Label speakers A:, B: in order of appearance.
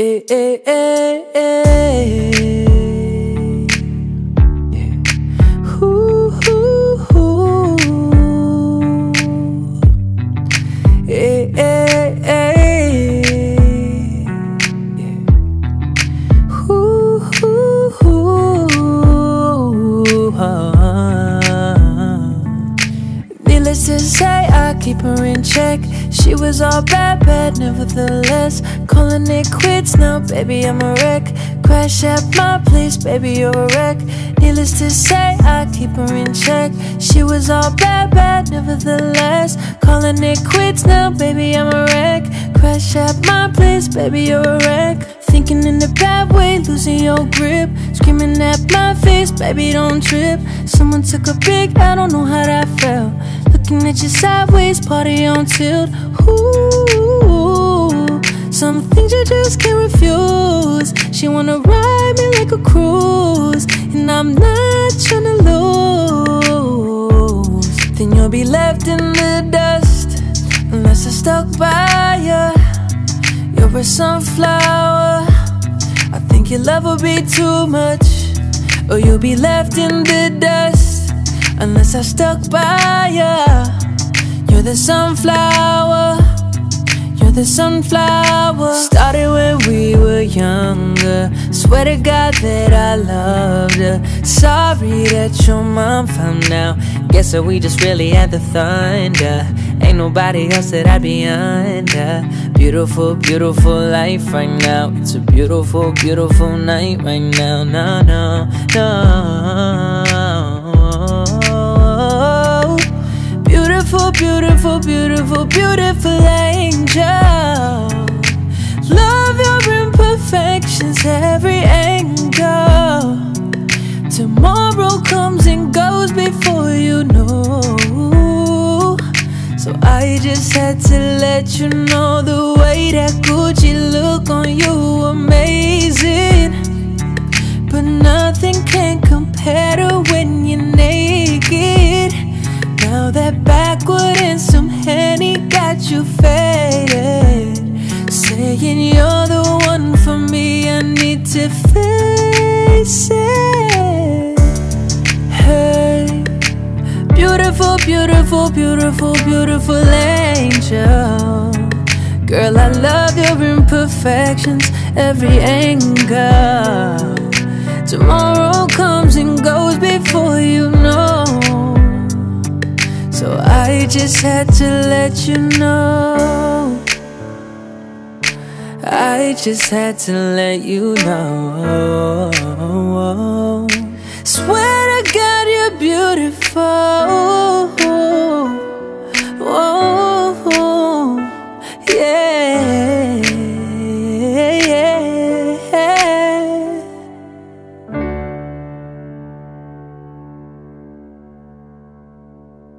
A: Eh, eh, eh, eh. I keep her in check. She was all bad, bad, nevertheless. Calling it quits now, baby, I'm a wreck. Crash at my place, baby, you're a wreck. Needless to say, I keep her in check. She was all bad, bad, nevertheless. Calling it quits now, baby, I'm a wreck. Crash at my place, baby, you're a wreck. Thinking in a bad way, losing your grip. Screaming at my face, baby, don't trip. Someone took a big, I don't know how that felt. Looking at you sideways, party on tilt. Ooh, some things you just can't refuse. She wanna ride me like a cruise, and I'm not tryna lose. Then you'll be left in the dust unless I stuck by ya. You're a sunflower. I think your love will be too much, or you'll be left in the dust unless I stuck by ya. You're the sunflower. You're the sunflower. Started when we were younger. Swear to God that I loved her. Sorry that your mom found out. Guess that we just really had the thunder. Ain't nobody else that I'd be under. Beautiful, beautiful life right now. It's a beautiful, beautiful night right now. No, no, no. Beautiful, beautiful, beautiful, beautiful angel. Love your imperfections, every angle. Tomorrow comes and goes before you know. So I just had to let you know the way that Gucci Saying you're the one for me, I need to face it. Hey, beautiful, beautiful, beautiful, beautiful angel. Girl, I love your imperfections, every angle. Tomorrow comes and goes before you know. So I just had to let you know. I just had to let you know. Swear to God, you're beautiful.